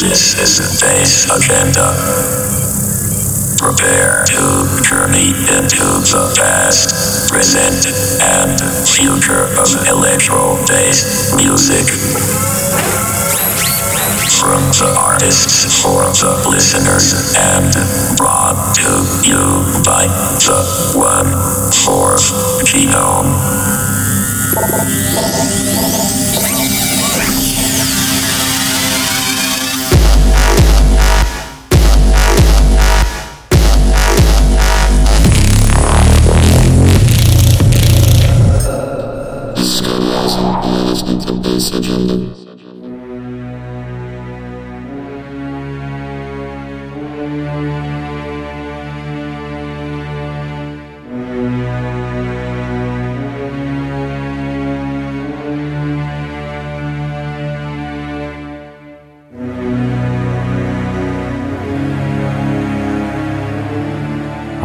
This is the Bass Agenda. Prepare to journey into the past, present, and future of electro bass music. From the artists for the listeners and brought to you by the One Fourth Genome.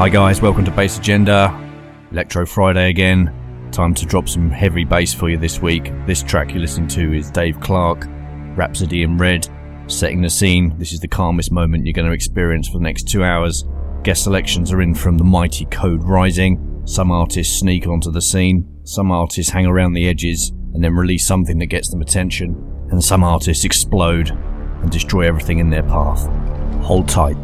Hi guys, welcome to Bass Agenda. Electro Friday again. Time to drop some heavy bass for you this week. This track you're listening to is Dave Clarke, Rhapsody in Red, setting the scene. This is the calmest moment you're going to experience for the next two hours. Guest selections are in from the mighty Code Rising. Some artists sneak onto the scene, some artists hang around the edges and then release something that gets them attention, and some artists explode and destroy everything in their path. Hold tight.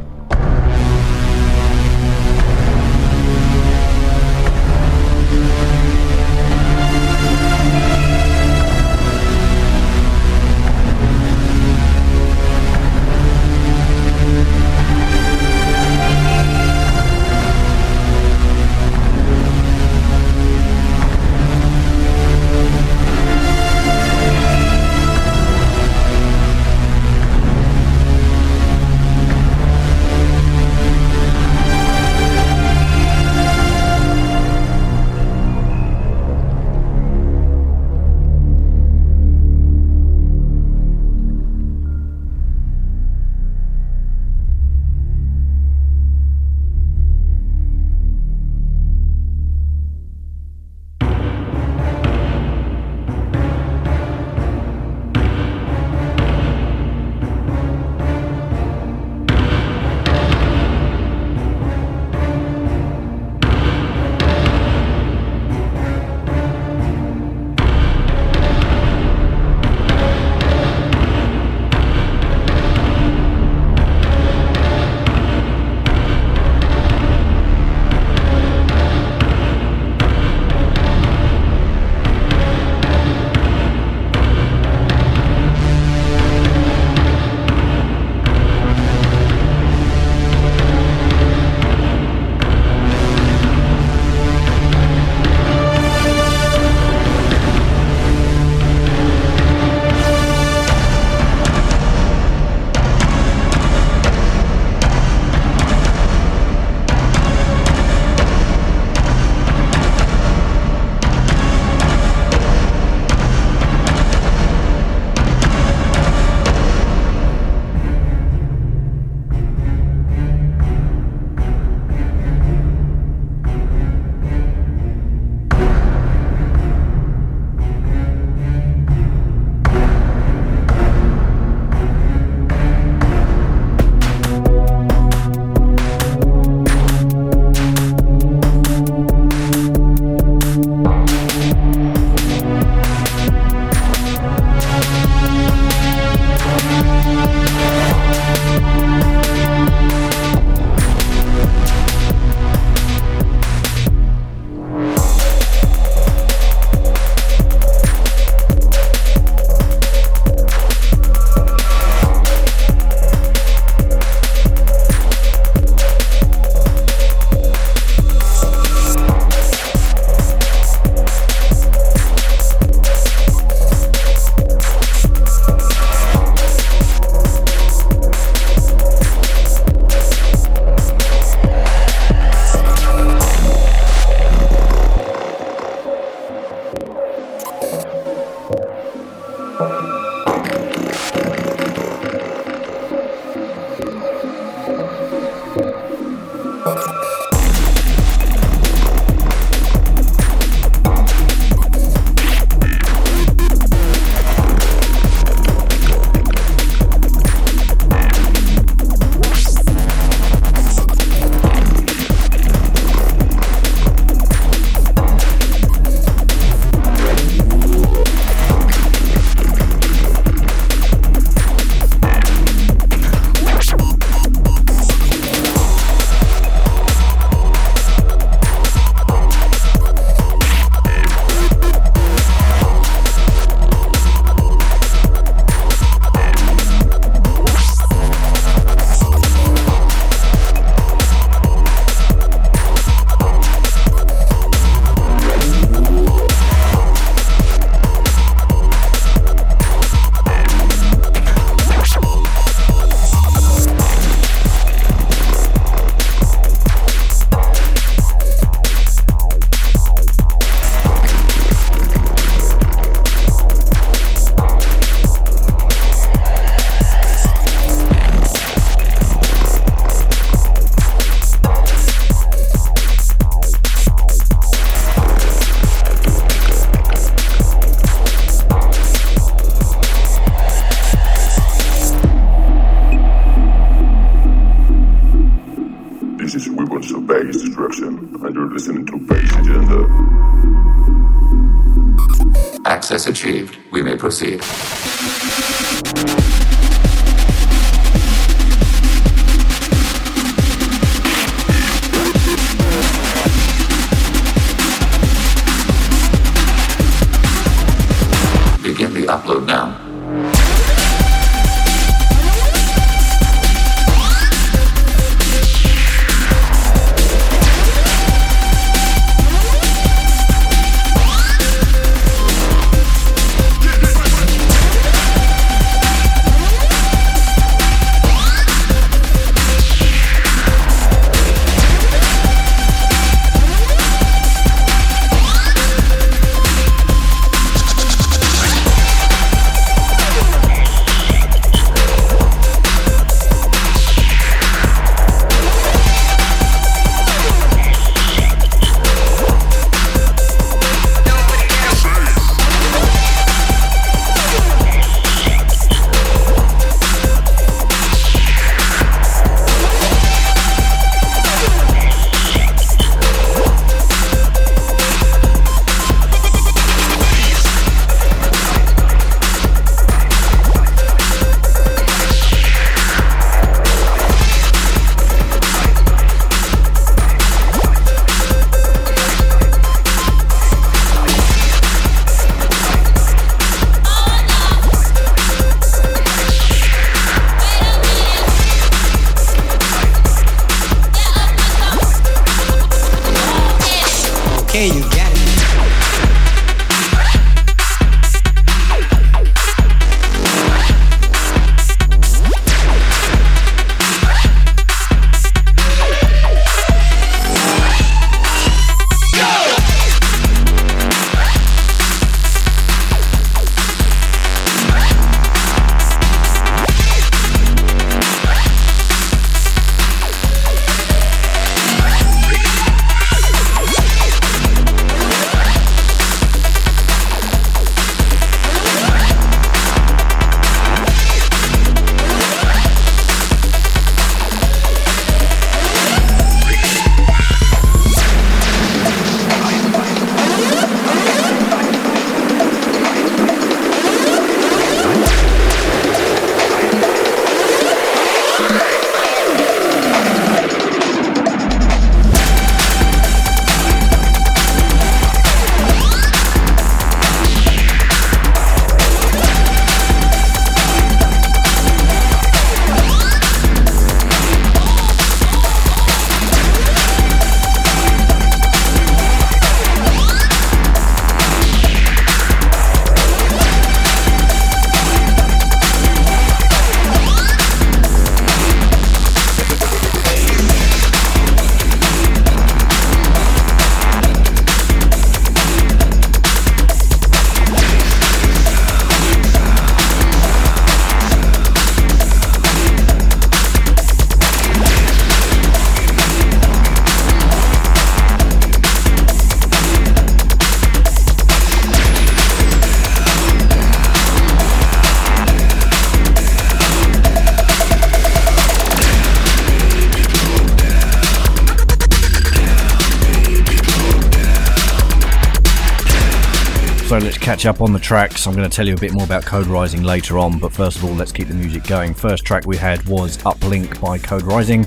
Catch up on the tracks. I'm going to tell you a bit more about Code Rising later on, but first of all, let's keep the music going. First track we had was Uplink by Code Rising,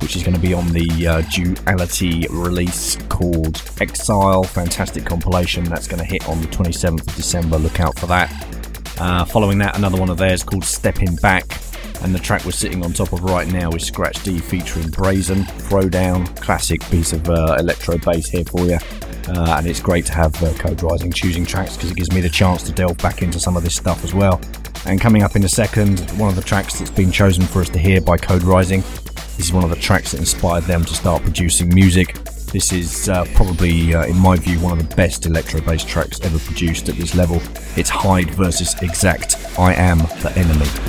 which is going to be on the uh, Duality release called Exile. Fantastic compilation that's going to hit on the 27th of December. Look out for that. Uh, following that, another one of theirs called Stepping Back, and the track we're sitting on top of right now is Scratch D featuring Brazen, Throwdown, classic piece of uh, electro bass here for you. Uh, and it's great to have uh, Code Rising choosing tracks because it gives me the chance to delve back into some of this stuff as well. And coming up in a second, one of the tracks that's been chosen for us to hear by Code Rising. This is one of the tracks that inspired them to start producing music. This is uh, probably, uh, in my view, one of the best electro bass tracks ever produced at this level. It's Hyde versus Exact. I am the enemy.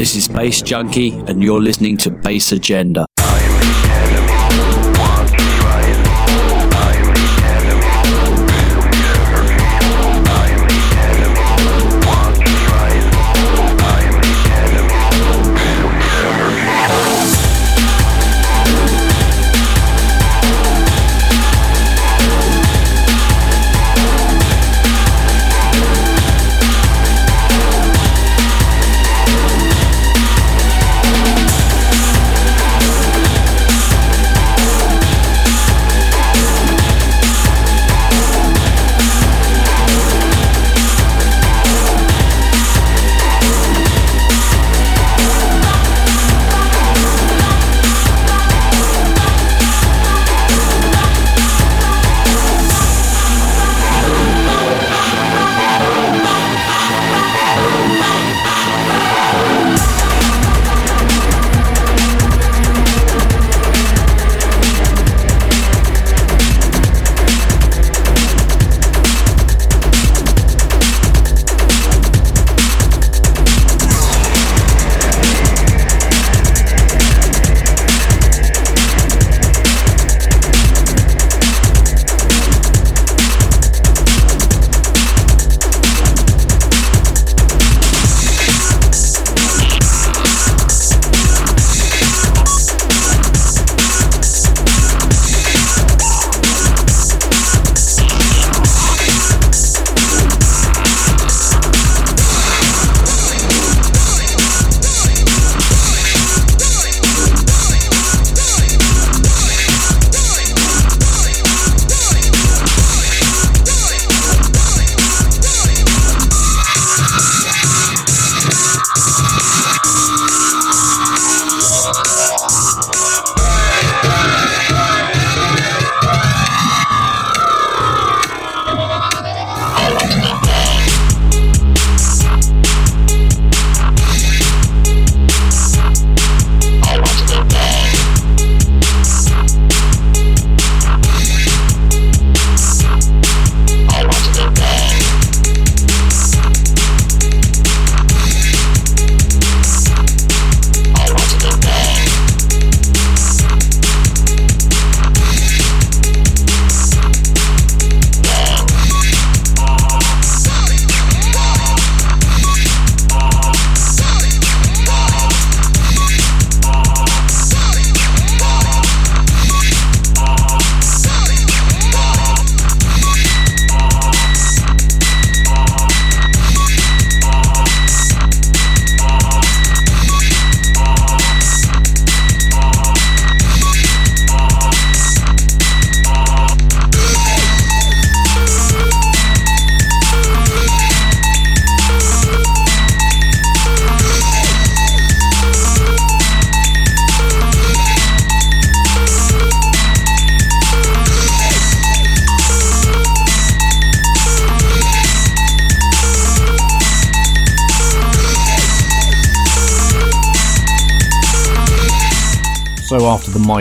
This is Bass Junkie, and you're listening to Bass Agenda.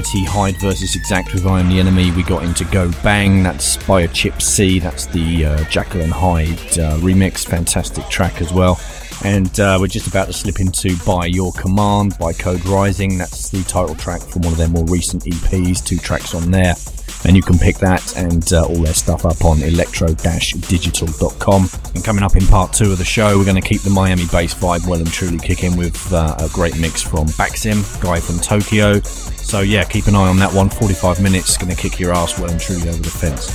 Mighty Hyde versus Exact with I Am the Enemy, we got into Go Bang. That's by a Chip C. That's the uh, and Hyde uh, remix. Fantastic track as well. And uh, we're just about to slip into By Your Command by Code Rising. That's the title track from one of their more recent EPs. Two tracks on there. And you can pick that and uh, all their stuff up on electro-digital.com. And coming up in part two of the show, we're going to keep the Miami bass vibe well and truly kicking with uh, a great mix from Baxim, guy from Tokyo. So, yeah, keep an eye on that one. 45 minutes, going to kick your ass well and truly over the fence.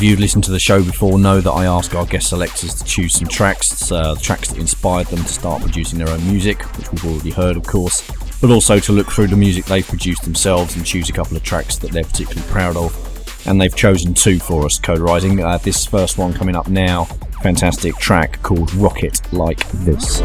For those of you who listened to the show before, know that I ask our guest selectors to choose some tracks, uh, tracks that inspired them to start producing their own music, which we've already heard, of course, but also to look through the music they've produced themselves and choose a couple of tracks that they're particularly proud of. And they've chosen two for us, Code Rising. Uh, this first one coming up now, fantastic track called Rocket Like This.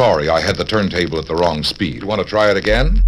Sorry, I had the turntable at the wrong speed. Want to try it again?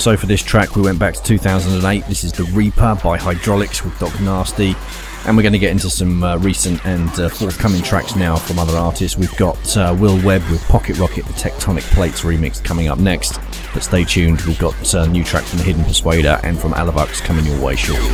So for this track, we went back to 2008. This is The Reaper by Hydraulics with Doc Nasty. And we're going to get into some uh, recent and uh, forthcoming tracks now from other artists. We've got uh, Will Webb with Pocket Rocket, the Tectonic Plates remix coming up next. But stay tuned, we've got a uh, new track from The Hidden Persuader and from Alavux coming your way shortly.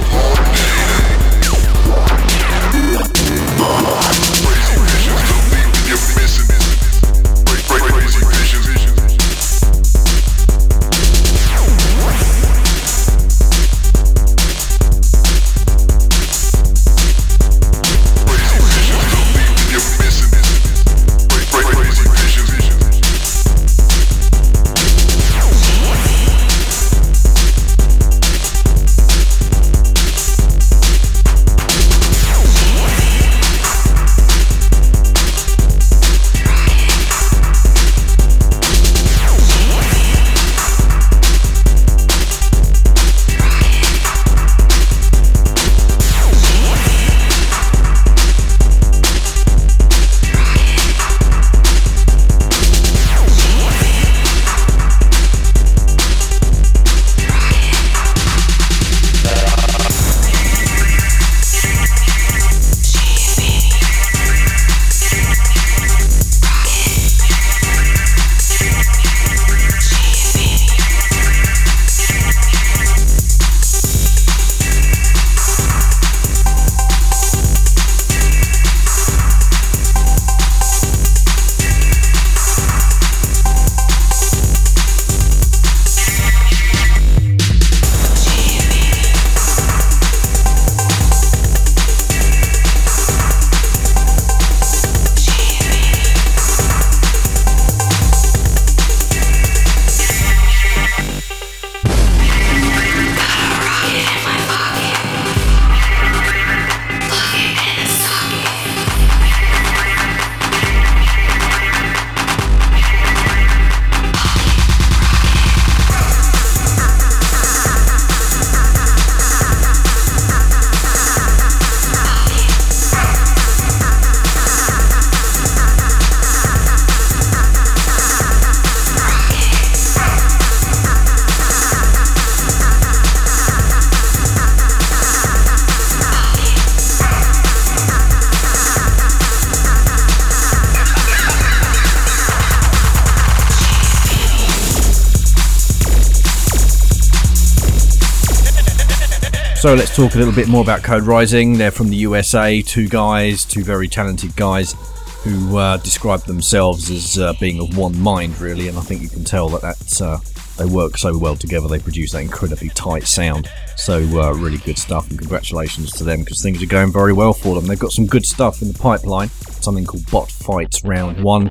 So let's talk a little bit more about Code Rising. They're from the USA, two guys, two very talented guys who uh, describe themselves as uh, being of one mind, really, and I think you can tell that that's, uh, they work so well together. They produce that incredibly tight sound. So uh, really good stuff, and congratulations to them because things are going very well for them. They've got some good stuff in the pipeline. Something called Bot Fights Round One,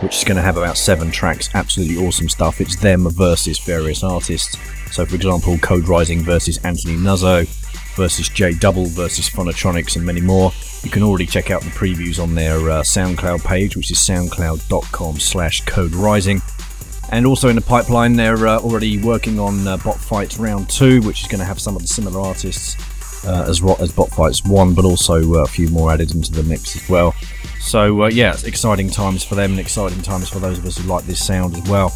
which is going to have about seven tracks. Absolutely awesome stuff. It's them versus various artists. So, for example, Code Rising versus Anthony Nuzzo, versus J Double versus Phonotronics, and many more. You can already check out the previews on their uh, SoundCloud page, which is soundcloud.com slash Code Rising. And also in the pipeline, they're uh, already working on uh, Bot Fights Round 2, which is going to have some of the similar artists uh, as, as Bot Fights 1, but also uh, a few more added into the mix as well. So, uh, yeah, it's exciting times for them and exciting times for those of us who like this sound as well.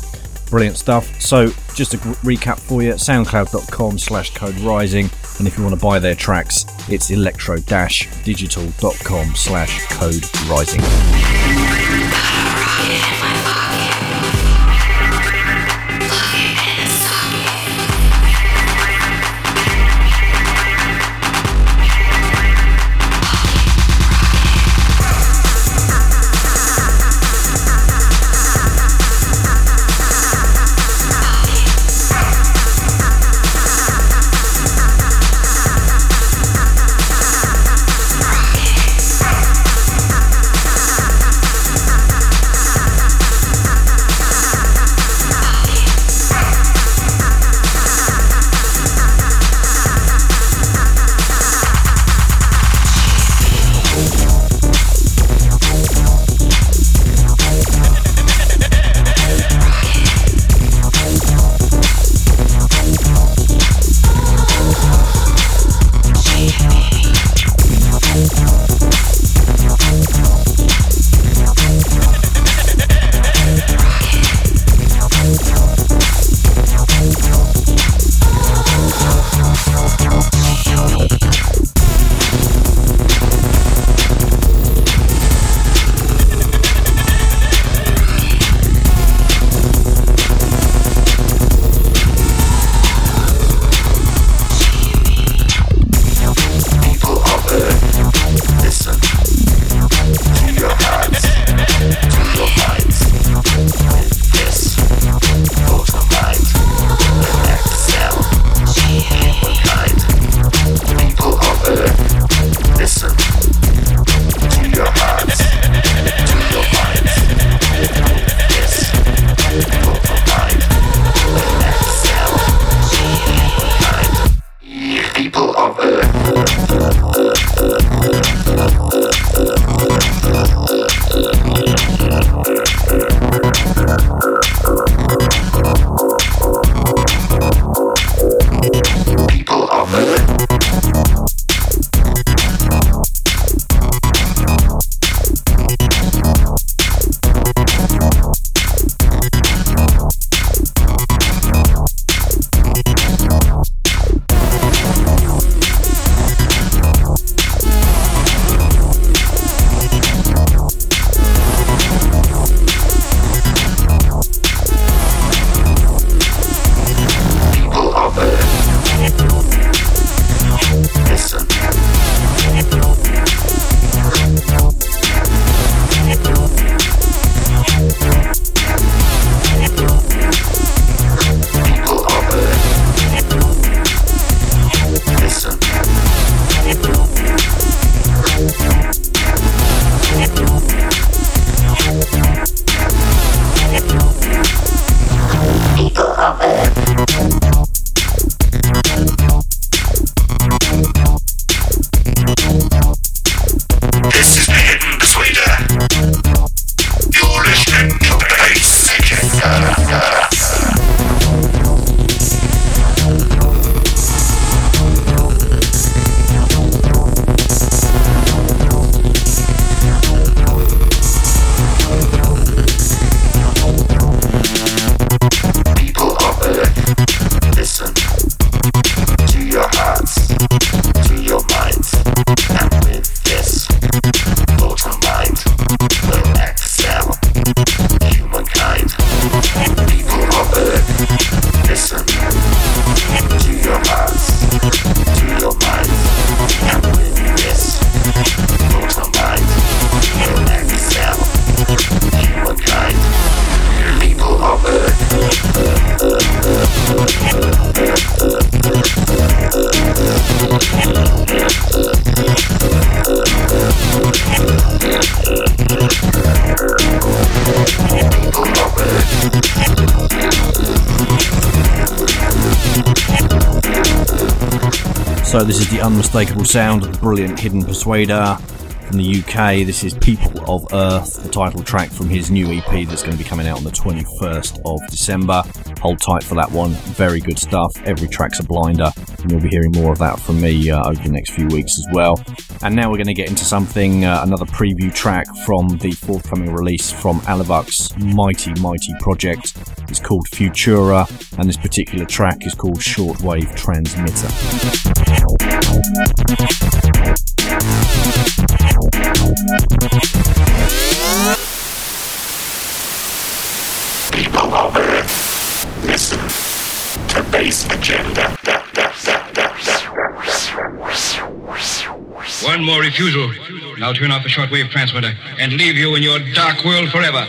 Brilliant stuff. So, just a recap for you soundcloud.com slash code rising. And if you want to buy their tracks, it's electro-digital.com slash code rising. Unmistakable sound of the brilliant Hidden Persuader from the UK. This is People of Earth, the title track from his new EP that's going to be coming out on the 21st of December. Hold tight for that one. Very good stuff. Every track's a blinder, and you'll be hearing more of that from me uh, over the next few weeks as well. And now we're going to get into something, uh, another preview track from the forthcoming release from Alevuk's mighty, mighty project. It's called Futura, and this particular track is called Shortwave Transmitter. One more refusal. I'll turn off the shortwave transmitter and leave you in your dark world forever.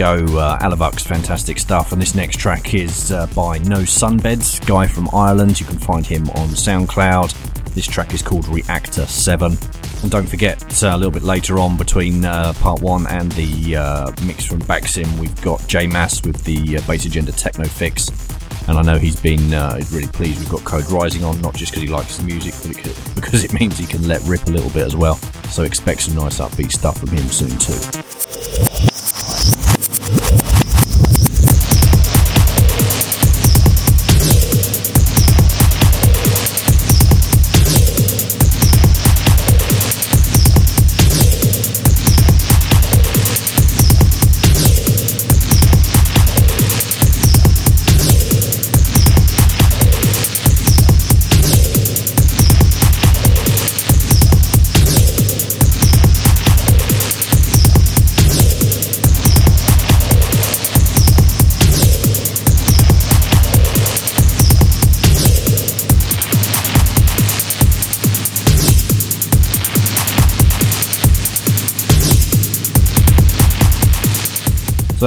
Go, uh, Alevuk's fantastic stuff. And this next track is uh, by No Sunbeds, guy from Ireland. You can find him on SoundCloud. This track is called Reactor 7. And don't forget, uh, a little bit later on between uh, part one and the uh, mix from Baxim, we've got Jay Mass with the uh, Bass Agenda Techno Fix. And I know he's been uh, really pleased we've got Code Rising on, not just because he likes the music, but because it means he can let rip a little bit as well. So expect some nice upbeat stuff from him soon too.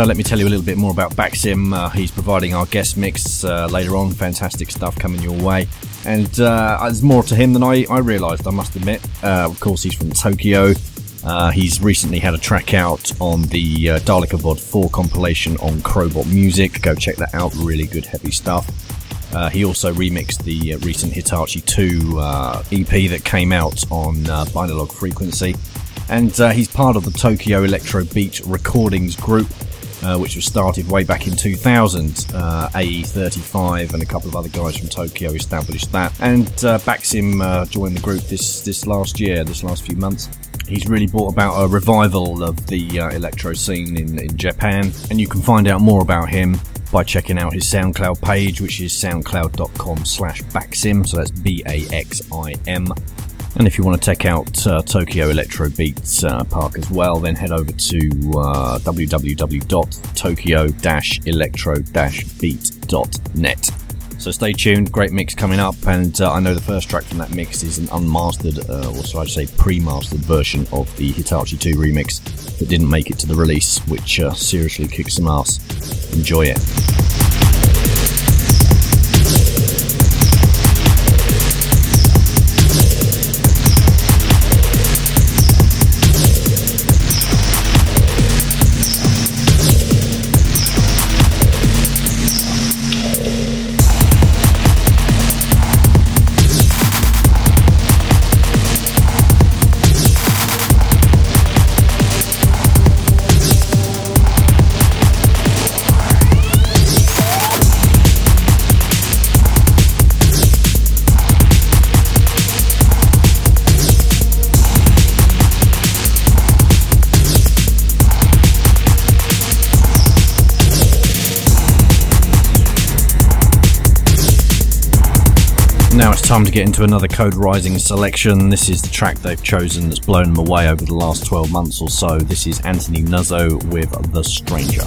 Let me tell you a little bit more about Baxim. Uh, he's providing our guest mix uh, later on. Fantastic stuff coming your way. And uh, there's more to him than I, I realised, I must admit. Uh, of course, he's from Tokyo. Uh, he's recently had a track out on the uh, Dalekavod 4 compilation on Crowbot Music. Go check that out. Really good, heavy stuff. He also remixed the recent Hitachi 2 uh, EP that came out on uh, Binalog Frequency. And uh, he's part of the Tokyo Electro Beat Recordings Group, uh, which was started way back in 2000. Uh, AE35 and a couple of other guys from Tokyo established that. And uh, Baxim uh, joined the group this, this last year, this last few months. He's really brought about a revival of the uh, electro scene in, in Japan, and you can find out more about him by checking out his SoundCloud page, which is soundcloud.com slash Baxim, so that's B-A-X-I-M. And if you want to check out uh, Tokyo Electro Beats uh, Park as well, then head over to uh, www.tokyo-electro-beat.net. So stay tuned, great mix coming up, and uh, I know the first track from that mix is an unmastered, uh, or should I say pre-mastered version of the Hitachi 2 remix that didn't make it to the release, which uh, seriously kicks some ass. Enjoy it. Time to get into another Code Rising selection. This is the track they've chosen that's blown them away over the last 12 months or so. This is Anthony Nuzzo with The Stranger.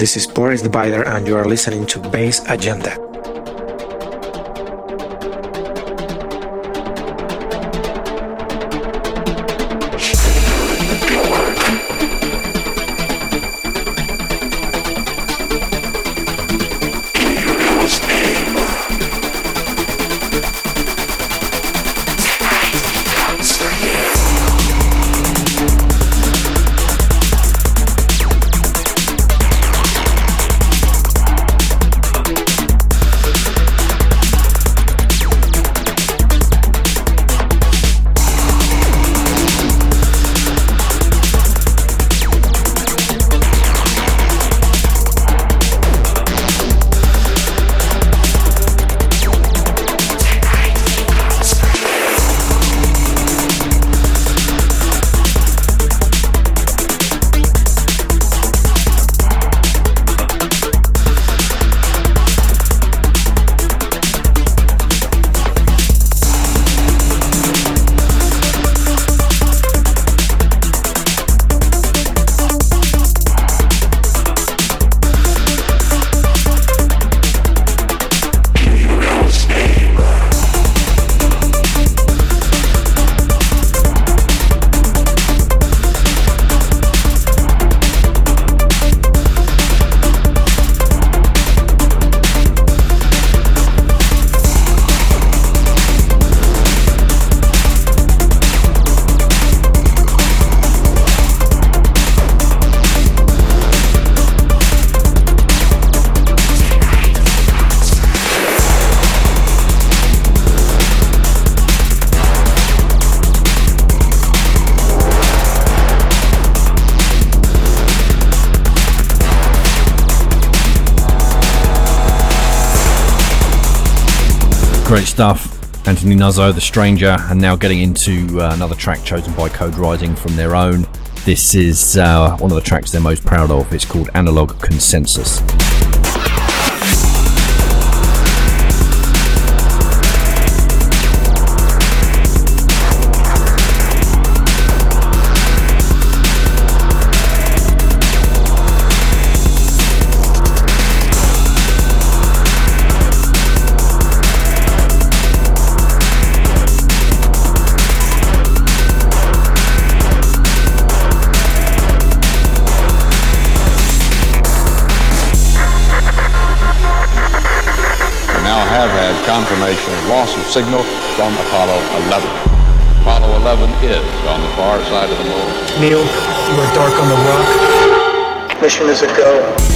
This is Boris the Bider, and you are listening to Bass Agenda. Stuff. Anthony Nuzzo, The Stranger, and now getting into uh, another track chosen by Code Rising from their own. This is uh, one of the tracks they're most proud of. It's called Analog Consensus. Confirmation of loss of signal from Apollo 11. Apollo 11 is on the far side of the moon. Neil, you are dark on the rock. Mission is a go.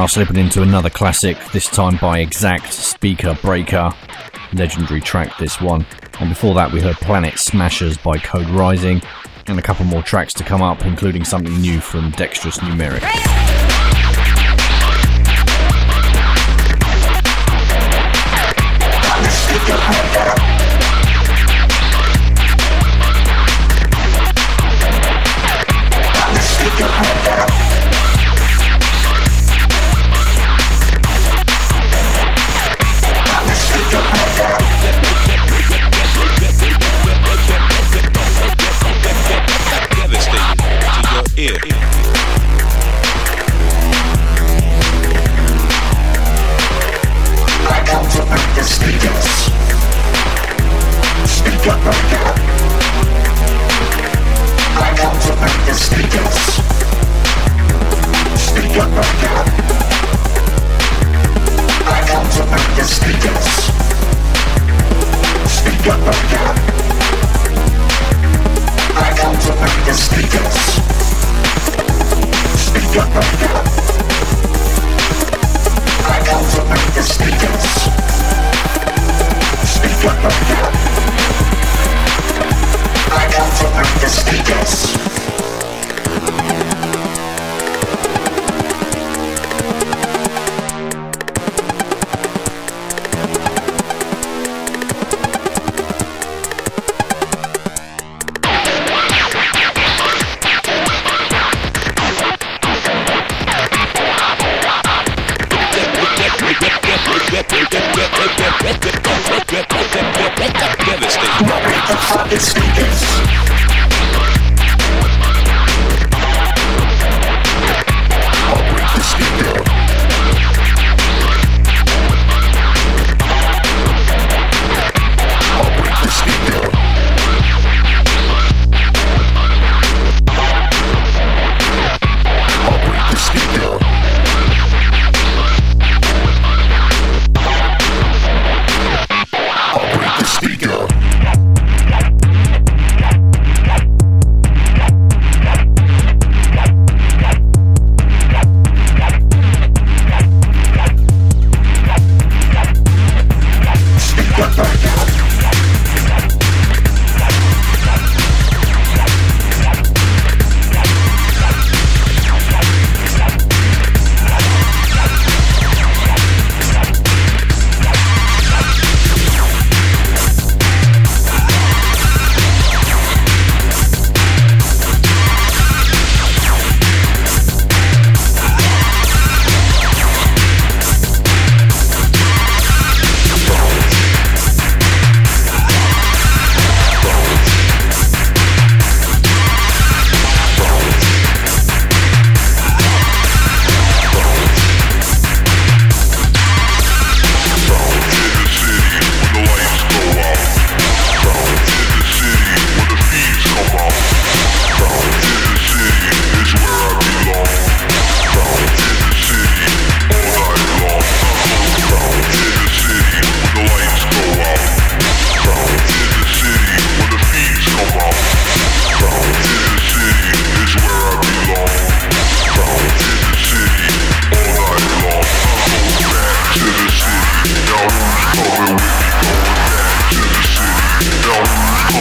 now slipping into another classic, this time by Exact Speaker Breaker. Legendary track, this one. And before that, we heard Planet Smashers by Code Rising, and a couple more tracks to come up, including something new from Dexterous Numeric.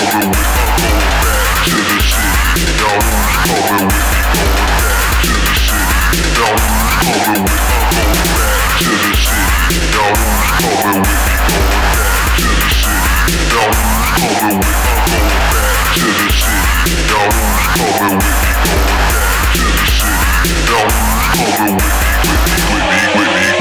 Whitney, Whitney, Whitney, Whitney.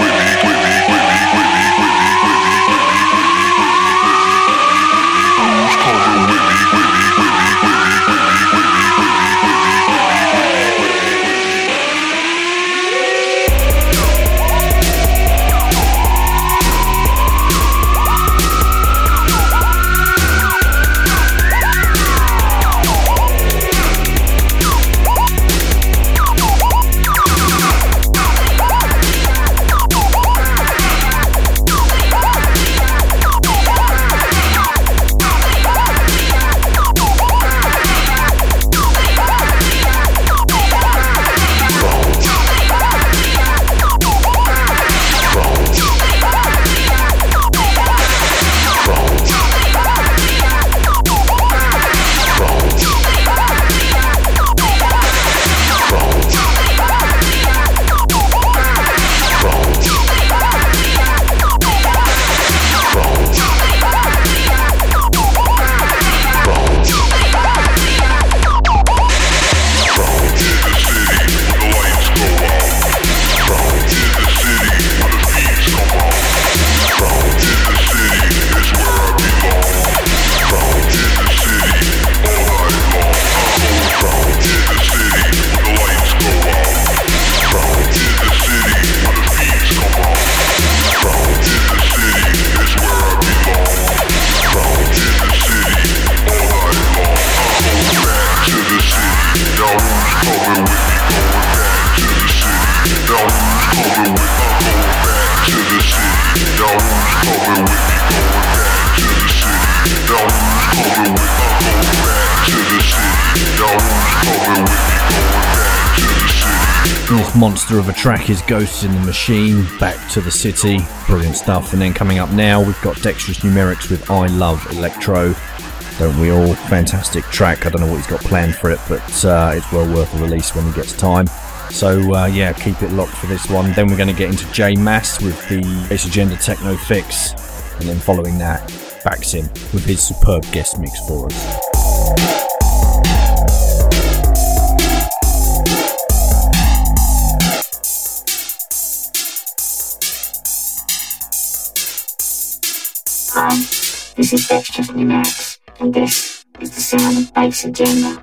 Track is Ghosts in the Machine, Back to the City, brilliant stuff. And then coming up now, we've got Dexterous Numerics with I Love Electro. Don't we all? Fantastic track. I don't know what he's got planned for it, but uh, it's well worth a release when he gets time. So uh, yeah, keep it locked for this one. Then we're going to get into Jay Mass with the Bass Agenda Techno Fix, and then following that, Baxim with his superb guest mix for us. This is Dexterous Numerics, and this is the sound of Bass Agenda.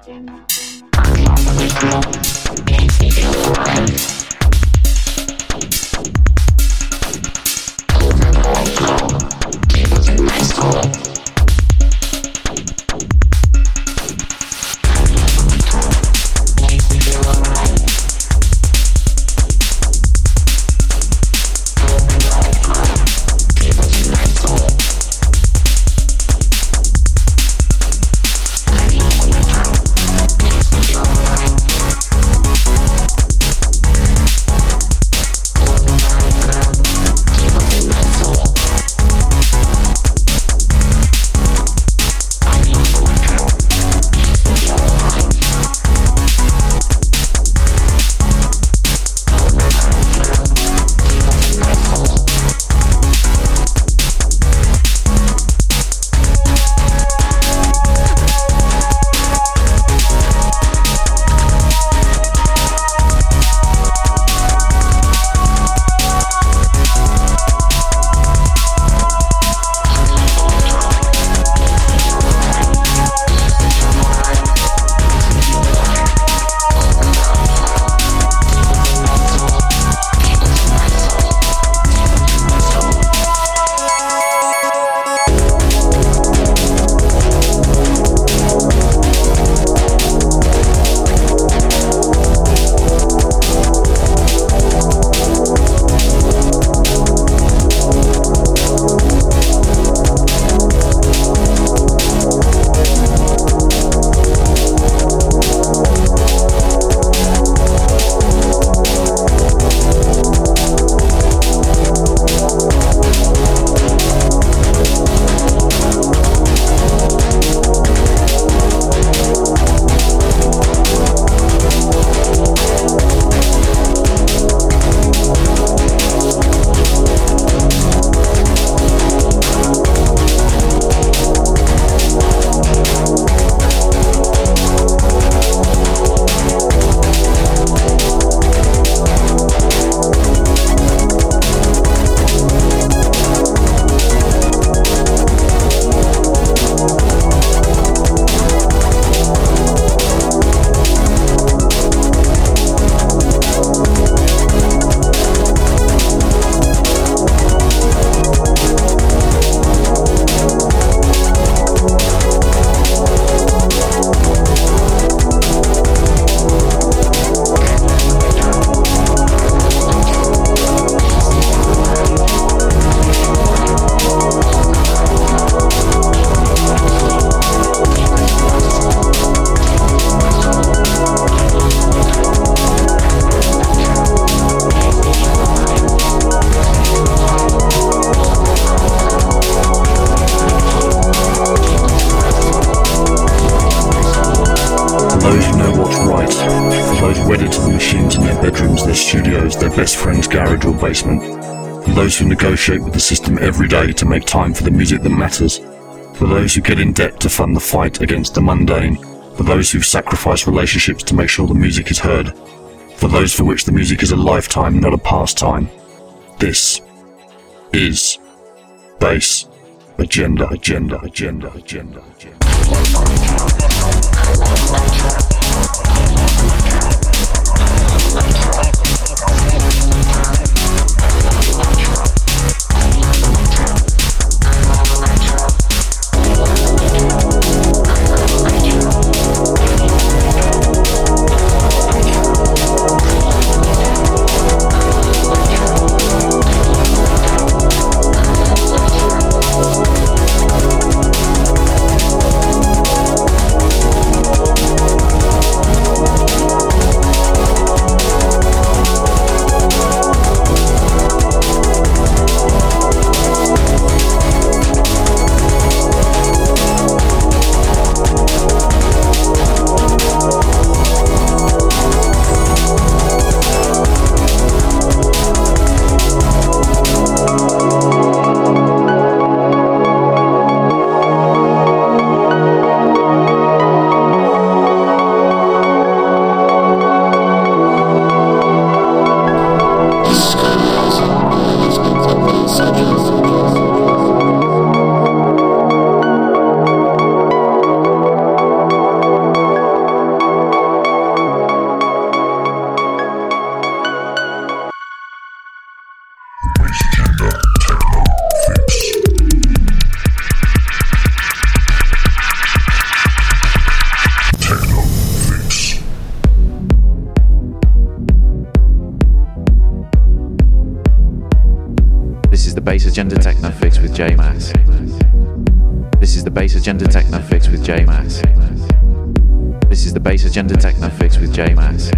Every day to make time for the music that matters. For those who get in debt to fund the fight against the mundane. For those who sacrifice relationships to make sure the music is heard. For those for which the music is a lifetime, not a pastime. This is Bass Agenda, Agenda, Agenda, Agenda, Agenda. Agenda Techno Fix with Jay Mass. This is the Bass Agenda Techno Fix with Jay Mass. This is the Bass Agenda Techno Fix with Jay Mass.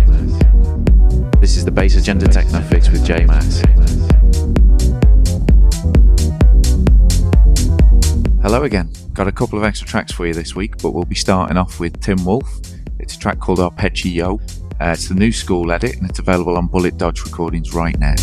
This is the Bass Agenda Techno Fix with Jay Mass. Hello again. Got a couple of extra tracks for you this week, but we'll be starting off with Tim Wolf. It's a track called Arpeggi Yo. Uh, it's the new school edit and it's available on Bullet Dodge Recordings right now.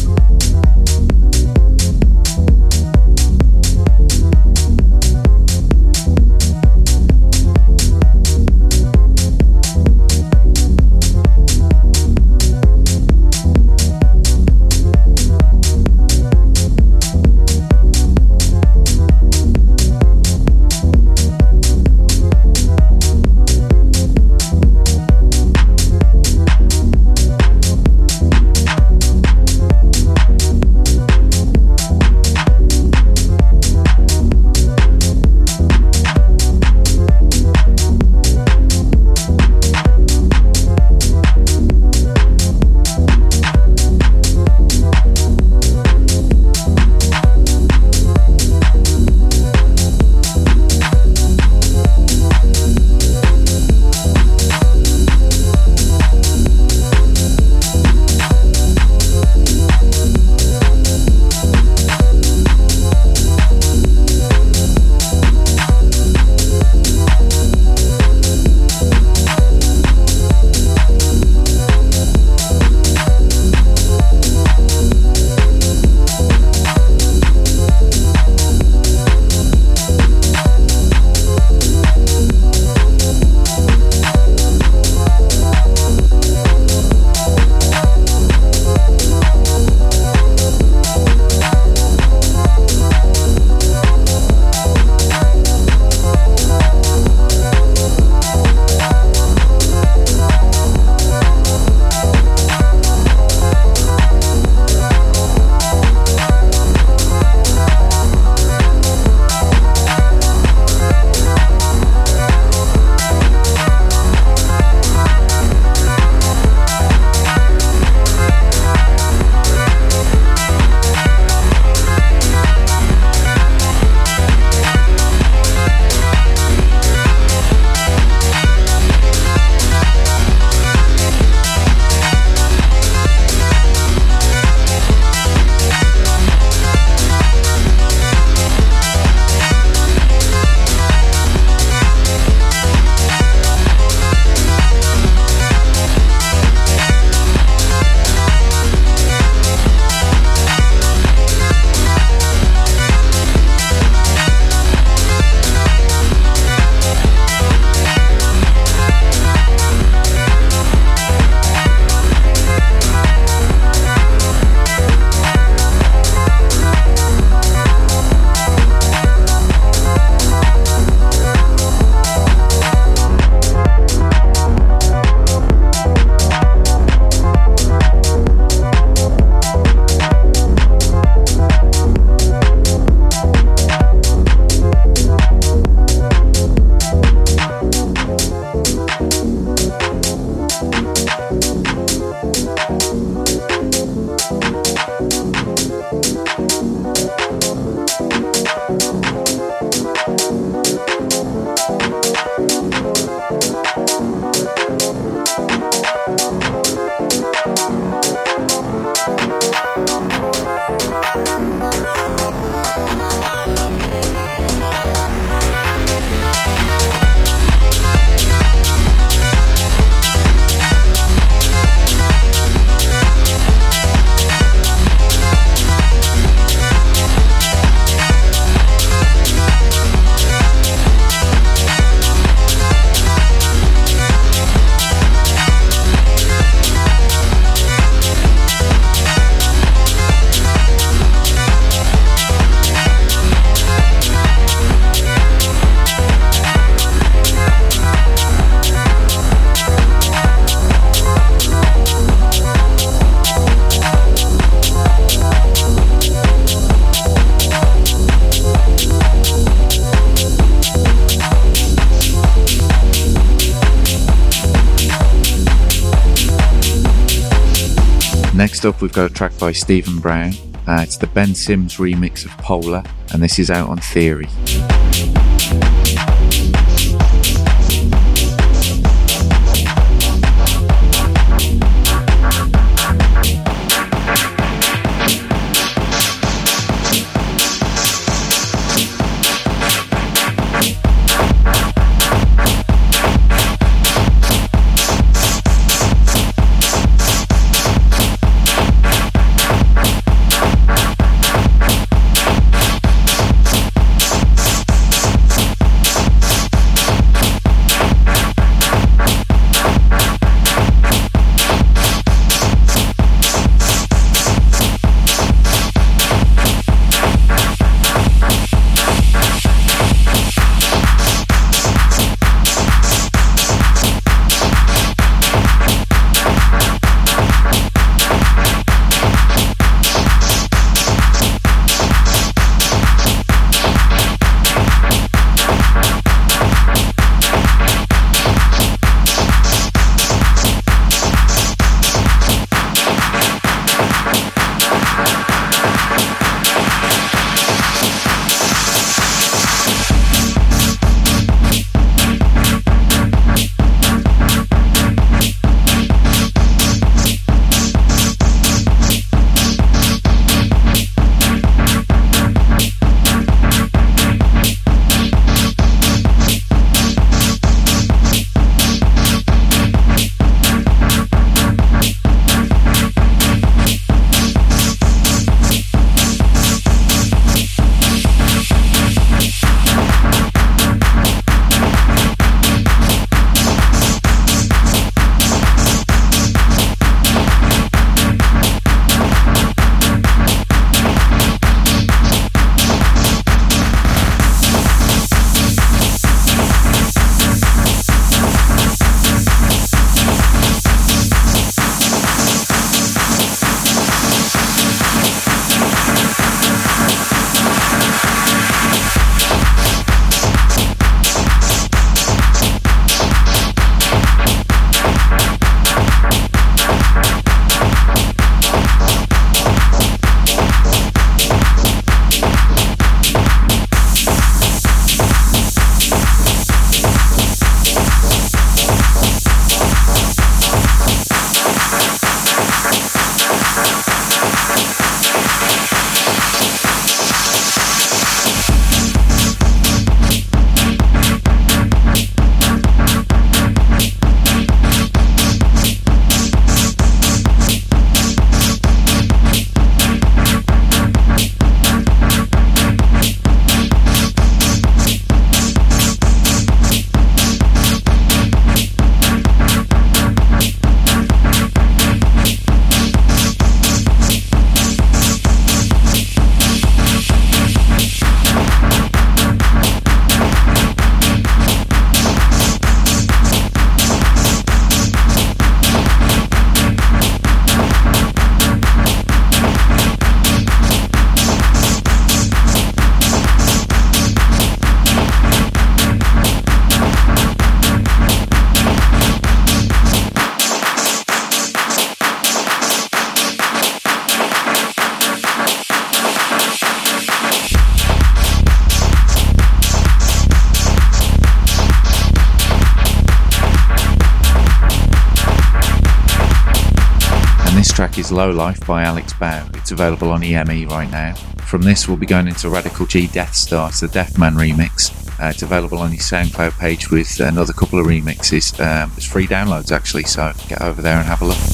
Next up, we've got a track by Stephen Brown. Uh, it's the Ben Sims remix of Polar, and this is out on Theory. Low Life by Alex Bau. It's available on EME right now. From this, we'll be going into Radical G Death Star, the Deathman remix. Uh, it's available on his SoundCloud page with another couple of remixes. Um, it's free downloads actually, so get over there and have a look.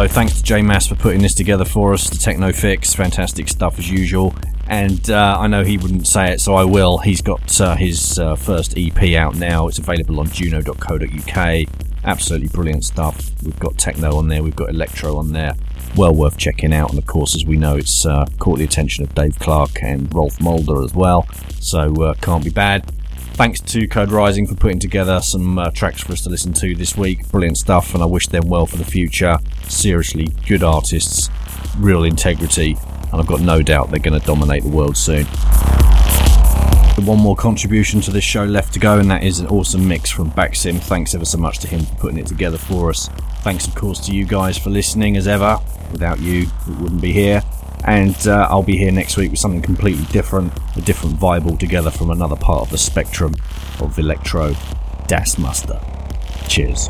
So thanks to Jay Mass for putting this together for us. The Techno Fix, fantastic stuff as usual. And uh, I know he wouldn't say it, so I will. He's got uh, his uh, first EP out now. It's available on juno.co.uk. Absolutely brilliant stuff. We've got techno on there, we've got electro on there. Well worth checking out. And of course, as we know, it's uh, caught the attention of Dave Clarke and Rolf Mulder as well. So uh, can't be bad. Thanks to Code Rising for putting together some uh, tracks for us to listen to this week. Brilliant stuff, and I wish them well for the future. Seriously, good artists, real integrity, and I've got no doubt they're going to dominate the world soon. One more contribution to this show left to go, and that is an awesome mix from Baxim. Thanks ever so much to him for putting it together for us. Thanks, of course, to you guys for listening as ever. Without you, we wouldn't be here. And uh, I'll be here next week with something completely different, a different vibe altogether from another part of the spectrum of electro. Das Muster. Cheers.